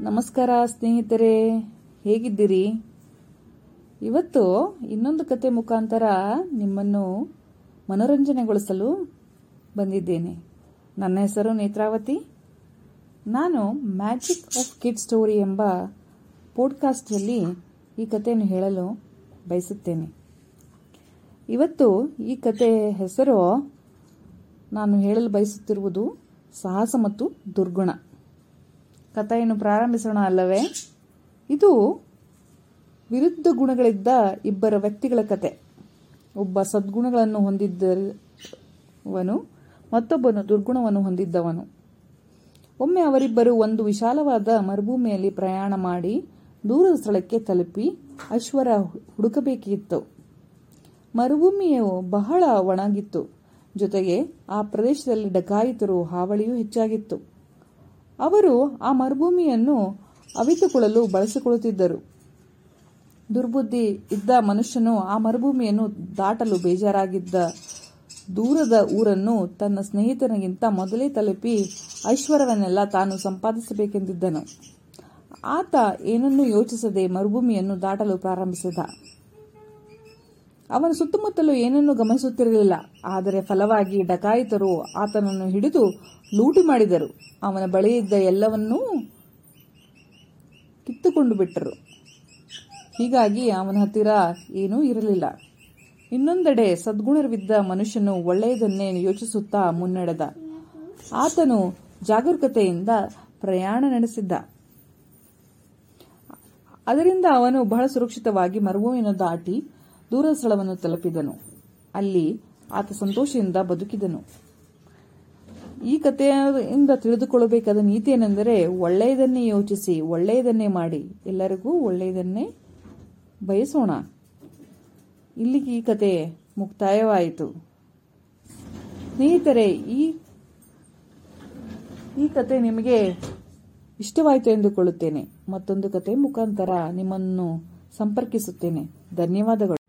ನಮಸ್ಕಾರ ಸ್ನೇಹಿತರೆ, ಹೇಗಿದ್ದೀರಿ? ಇವತ್ತು ಇನ್ನೊಂದು ಕತೆ ಮುಖಾಂತರ ನಿಮ್ಮನ್ನು ಮನೋರಂಜನೆಗೊಳಿಸಲು ಬಂದಿದ್ದೇನೆ. ನನ್ನ ಹೆಸರು ನೇತ್ರಾವತಿ. ನಾನು ಮ್ಯಾಜಿಕ್ ಆಫ್ ಕಿಡ್ ಸ್ಟೋರಿ ಎಂಬ ಪೋಡ್ಕಾಸ್ಟಲ್ಲಿ ಈ ಕಥೆಯನ್ನು ಹೇಳಲು ಬಯಸುತ್ತೇನೆ. ಇವತ್ತು ಈ ಕತೆ ಹೆಸರು ನಾನು ಹೇಳಲು ಬಯಸುತ್ತಿರುವುದು ಸಾಹಸ ಮತ್ತು ದುರ್ಗುಣ. ಕಥೆಯನ್ನು ಪ್ರಾರಂಭಿಸೋಣ ಅಲ್ಲವೇ? ಇದು ವಿರುದ್ಧ ಗುಣಗಳಿದ್ದ ಇಬ್ಬರ ವ್ಯಕ್ತಿಗಳ ಕತೆ. ಒಬ್ಬ ಸದ್ಗುಣಗಳನ್ನು ಹೊಂದಿದ್ದವನು, ಮತ್ತೊಬ್ಬನು ದುರ್ಗುಣವನ್ನು ಹೊಂದಿದ್ದವನು. ಒಮ್ಮೆ ಅವರಿಬ್ಬರು ಒಂದು ವಿಶಾಲವಾದ ಮರುಭೂಮಿಯಲ್ಲಿ ಪ್ರಯಾಣ ಮಾಡಿ ದೂರದ ಸ್ಥಳಕ್ಕೆ ತಲುಪಿ ಅಶ್ವರ ಹುಡುಕಬೇಕಿತ್ತು. ಮರುಭೂಮಿಯು ಬಹಳ ಒಣಗಿತ್ತು. ಜೊತೆಗೆ ಆ ಪ್ರದೇಶದಲ್ಲಿ ಡಕಾಯಿತರು ಹಾವಳಿಯೂ ಹೆಚ್ಚಾಗಿತ್ತು. ಅವರು ಆ ಮರುಭೂಮಿಯನ್ನು ಅವಿತುಕೊಳ್ಳಲು ಬಳಸಿಕೊಳ್ಳುತ್ತಿದ್ದರು. ದುರ್ಬುದ್ಧಿ ಇದ್ದ ಮನುಷ್ಯನು ಆ ಮರುಭೂಮಿಯನ್ನು ದಾಟಲು ಬೇಜಾರಾಗಿದ್ದ ದೂರದ ಊರನ್ನು ತನ್ನ ಸ್ನೇಹಿತನಿಗಿಂತ ಮೊದಲೇ ತಲುಪಿ ಐಶ್ವರ್ಯವನ್ನೆಲ್ಲ ತಾನು ಸಂಪಾದಿಸಬೇಕೆಂದಿದ್ದನು. ಆತ ಏನನ್ನೂ ಯೋಚಿಸದೆ ಮರುಭೂಮಿಯನ್ನು ದಾಟಲು ಪ್ರಾರಂಭಿಸಿದ. ಅವನು ಸುತ್ತಮುತ್ತಲೂ ಏನನ್ನೂ ಗಮನಿಸುತ್ತಿರಲಿಲ್ಲ. ಆದರೆ ಫಲವಾಗಿ ಡಕಾಯಿತರು ಆತನನ್ನು ಹಿಡಿದು ಲೂಟಿ ಮಾಡಿದರು. ಅವನ ಬಳಿ ಇದ್ದ ಎಲ್ಲವನ್ನೂ ಕಿತ್ತುಕೊಂಡು ಬಿಟ್ಟರು. ಹೀಗಾಗಿ ಅವನ ಹತ್ತಿರ ಏನೂ ಇರಲಿಲ್ಲ. ಇನ್ನೊಂದೆಡೆ ಸದ್ಗುಣವಿದ್ದ ಮನುಷ್ಯನು ಒಳ್ಳೆಯದನ್ನೇ ಯೋಚಿಸುತ್ತಾ ಮುನ್ನಡೆದ. ಆತನು ಜಾಗರೂಕತೆಯಿಂದ ಪ್ರಯಾಣ ನಡೆಸಿದ್ದ. ಅದರಿಂದ ಅವನು ಬಹಳ ಸುರಕ್ಷಿತವಾಗಿ ಮರುಭೂಮಿಯನ್ನು ದಾಟಿ ದೂರದ ಸ್ಥಳವನ್ನು ತಲುಪಿದನು. ಅಲ್ಲಿ ಆತ ಸಂತೋಷದಿಂದ ಬದುಕಿದನು. ಈ ಕಥೆಯಿಂದ ತಿಳಿದುಕೊಳ್ಳಬೇಕಾದ ನೀತಿ ಏನೆಂದರೆ ಒಳ್ಳೆಯದನ್ನೇ ಯೋಚಿಸಿ, ಒಳ್ಳೆಯದನ್ನೇ ಮಾಡಿ, ಎಲ್ಲರಿಗೂ ಒಳ್ಳೆಯದನ್ನೇ ಬಯಸೋಣ. ಇಲ್ಲಿಗೆ ಈ ಕತೆ ಮುಕ್ತಾಯವಾಯಿತು. ಸ್ನೇಹಿತರೆ, ಈ ಈ ಕತೆ ನಿಮಗೆ ಇಷ್ಟವಾಯಿತು ಎಂದುಕೊಳ್ಳುತ್ತೇನೆ. ಮತ್ತೊಂದು ಕತೆ ಮುಖಾಂತರ ನಿಮ್ಮನ್ನು ಸಂಪರ್ಕಿಸುತ್ತೇನೆ. ಧನ್ಯವಾದಗಳು.